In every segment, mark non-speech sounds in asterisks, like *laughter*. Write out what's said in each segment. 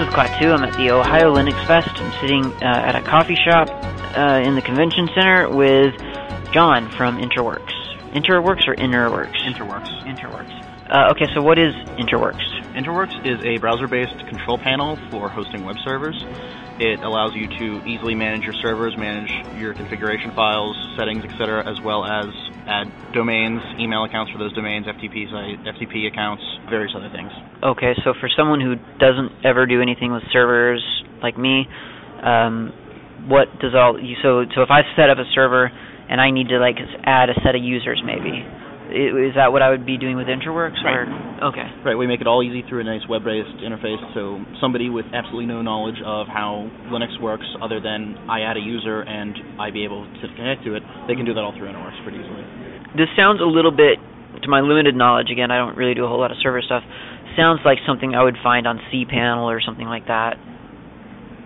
is Klaatu. I'm at the Ohio Linux Fest. I'm sitting uh, at a coffee shop uh, in the convention center with Jon from Interworx. Interworx or Innerworks? Interworx. Interworx. Uh, okay, so what is Interworx? Interworx is a browser-based control panel for hosting web servers. It allows you to easily manage your servers, manage your configuration files, settings, etc., as well as add domains, email accounts for those domains, FTP site, FTP accounts, various other things. Okay, so for someone who doesn't ever do anything with servers like me, um, what does all you so so if I set up a server and I need to like add a set of users maybe is that what I would be doing with Interworx? Right. Or? Okay. Right. We make it all easy through a nice web-based interface. So somebody with absolutely no knowledge of how Linux works, other than I add a user and I be able to connect to it, they can do that all through Interworx pretty easily. This sounds a little bit, to my limited knowledge, again, I don't really do a whole lot of server stuff. Sounds like something I would find on cPanel or something like that.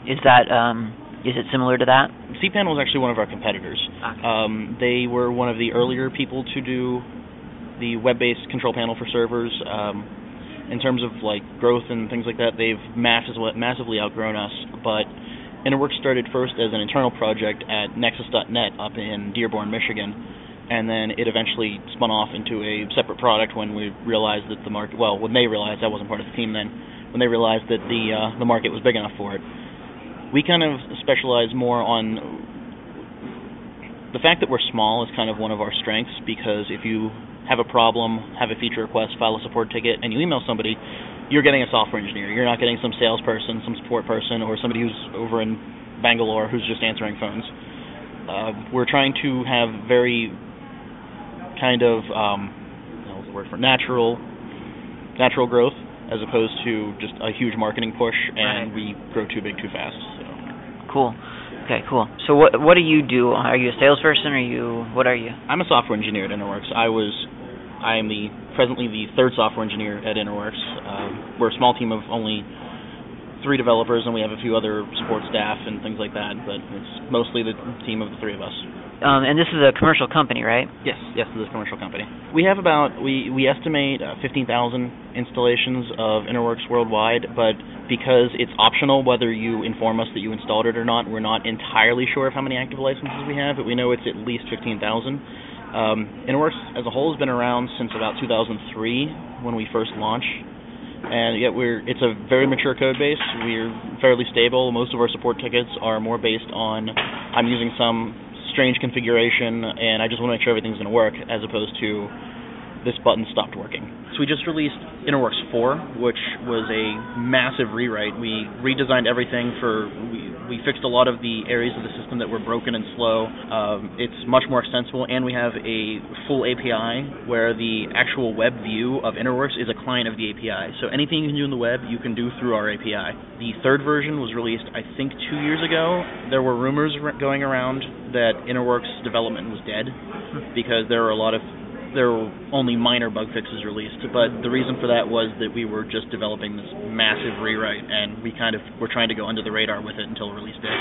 Is that um, is it similar to that? cPanel is actually one of our competitors. Okay. Um, they were one of the earlier people to do the web-based control panel for servers. Um, in terms of like growth and things like that, they've massively massively outgrown us. But Interworx started first as an internal project at Nexcess.net up in Dearborn, Michigan, and then it eventually spun off into a separate product when we realized that the market. Well, when they realized I wasn't part of the team then, when they realized that the uh, the market was big enough for it. We kind of specialize more on the fact that we're small is kind of one of our strengths because if you have a problem, have a feature request, file a support ticket, and you email somebody, you're getting a software engineer. You're not getting some salesperson, some support person, or somebody who's over in Bangalore who's just answering phones. Uh, we're trying to have very kind of um, what's the word for natural natural growth as opposed to just a huge marketing push and Right. we grow too big too fast. So. Cool. Okay, cool. So what what do you do? Are you a salesperson? Or are you what are you? I'm a software engineer at Interworx. I was, I am the presently the third software engineer at Interworx. Um, we're a small team of only three developers, and we have a few other support staff and things like that. But it's mostly the team of the three of us. Um, and this is a commercial company, right? Yes, yes, this is a commercial company. We have about we we estimate uh, 15,000 installations of Interworx worldwide, but because it's optional whether you inform us that you installed it or not, we're not entirely sure of how many active licenses we have, but we know it's at least 15,000. Um, Interworx as a whole has been around since about 2003 when we first launched, and yet we're it's a very mature code base. We're fairly stable. Most of our support tickets are more based on I'm using some strange configuration and I just want to make sure everything's going to work as opposed to this button stopped working. So we just released Interworx 4, which was a massive rewrite. We redesigned everything for we, we fixed a lot of the areas of the system that were broken and slow. Um, it's much more extensible, and we have a full API where the actual web view of Interworx is a client of the API. So anything you can do in the web, you can do through our API. The third version was released, I think, two years ago. There were rumors going around that Interworx development was dead because there were a lot of there were only minor bug fixes released, but the reason for that was that we were just developing this massive rewrite, and we kind of were trying to go under the radar with it until release day.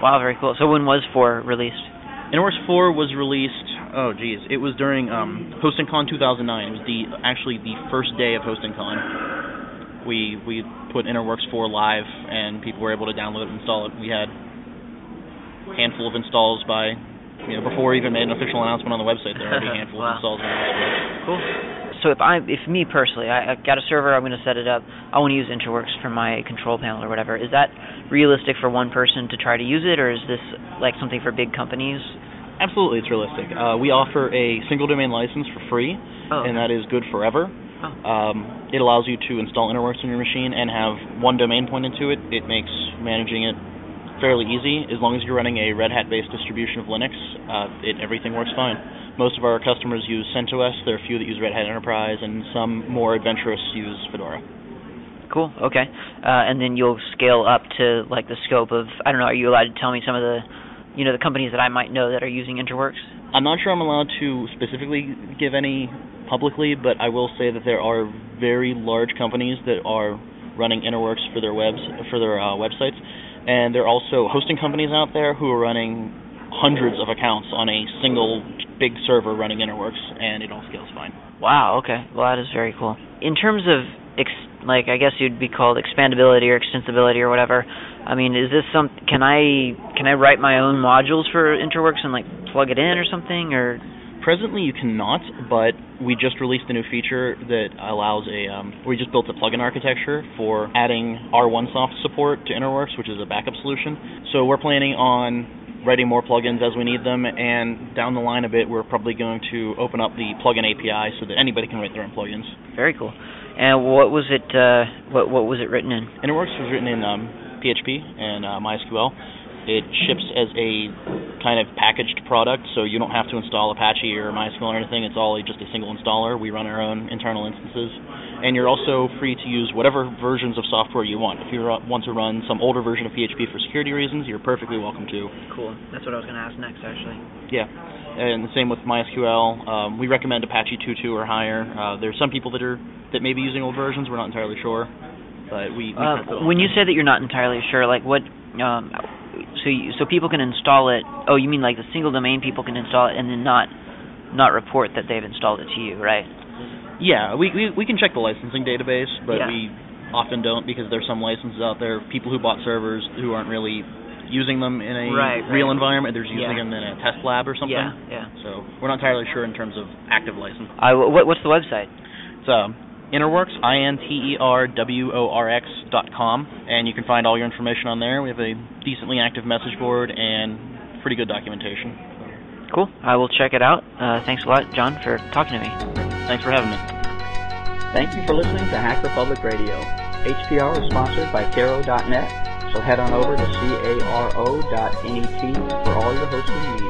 Wow, very cool. So when was four released? Interworx 4 was released. Oh, geez, it was during um, HostingCon 2009. It was the actually the first day of HostingCon. We we put Interworx 4 live, and people were able to download it and install it. We had a handful of installs by you know before we even made an official announcement on the website. There were already a *laughs* handful Wow. of installs. On the website. Cool. So if I, if me personally, I, I've got a server, I'm going to set it up. I want to use Interworx for my control panel or whatever. Is that realistic for one person to try to use it, or is this like something for big companies? Absolutely, it's realistic. Uh, we offer a single domain license for free, Oh, and that is good forever. Oh. Um, it allows you to install Interworx on your machine and have one domain pointed to it. It makes managing it fairly easy as long as you're running a Red Hat-based distribution of Linux. Uh, it everything works fine. Most of our customers use CentOS. There are a few that use Red Hat Enterprise, and some more adventurous use Fedora. Cool. Okay. Uh, and then you'll scale up to like the scope of I don't know. Are you allowed to tell me some of the, you know, the companies that I might know that are using Interworx? I'm not sure I'm allowed to specifically give any publicly, but I will say that there are very large companies that are running Interworx for their webs for their uh, websites, and there are also hosting companies out there who are running hundreds of accounts on a single big server running Interworx, and it all scales fine. Wow. Okay. Well, that is very cool. In terms of ex- like I guess you'd be called expandability or extensibility or whatever. I mean, is this some? Can I can I write my own modules for Interworx and like plug it in or something or? Presently, you cannot, but we just released a new feature that allows a. Um, we just built a plugin architecture for adding R1Soft support to Interworx, which is a backup solution. So we're planning on writing more plugins as we need them, and down the line a bit, we're probably going to open up the plugin API so that anybody can write their own plugins. Very cool. And what was it? Uh, what what was it written in? Interworx was written in um, PHP and uh, MySQL. It ships as a kind of packaged product, so you don't have to install Apache or MySQL or anything. It's all just a single installer. We run our own internal instances, and you're also free to use whatever versions of software you want. If you want to run some older version of PHP for security reasons, you're perfectly welcome to. Cool. That's what I was going to ask next, actually. Yeah, and the same with MySQL. Um, we recommend Apache 2.2 or higher. Uh, there's some people that are that may be using old versions. We're not entirely sure, but we. we uh, when you say that you're not entirely sure, like what? Um, so you, so people can install it. Oh, you mean like the single domain people can install it and then not not report that they've installed it to you, right? Yeah, we we, we can check the licensing database, but yeah. we often don't because there's some licenses out there. People who bought servers who aren't really using them in a right, real right. environment. They're using yeah. them in a test lab or something. Yeah, yeah. So we're not entirely sure in terms of active license. Uh, what, what's the website? It's um, Interworx, I-N-T-E-R-W-O-R-X dot com, and you can find all your information on there. We have a decently active message board and pretty good documentation. Cool. I will check it out. Uh, thanks a lot, Jon, for talking to me. Thanks for having me. Thank you for listening to Hacker Public Radio. HPR is sponsored by Caro.net, so head on over to caro.net for all your hosting needs.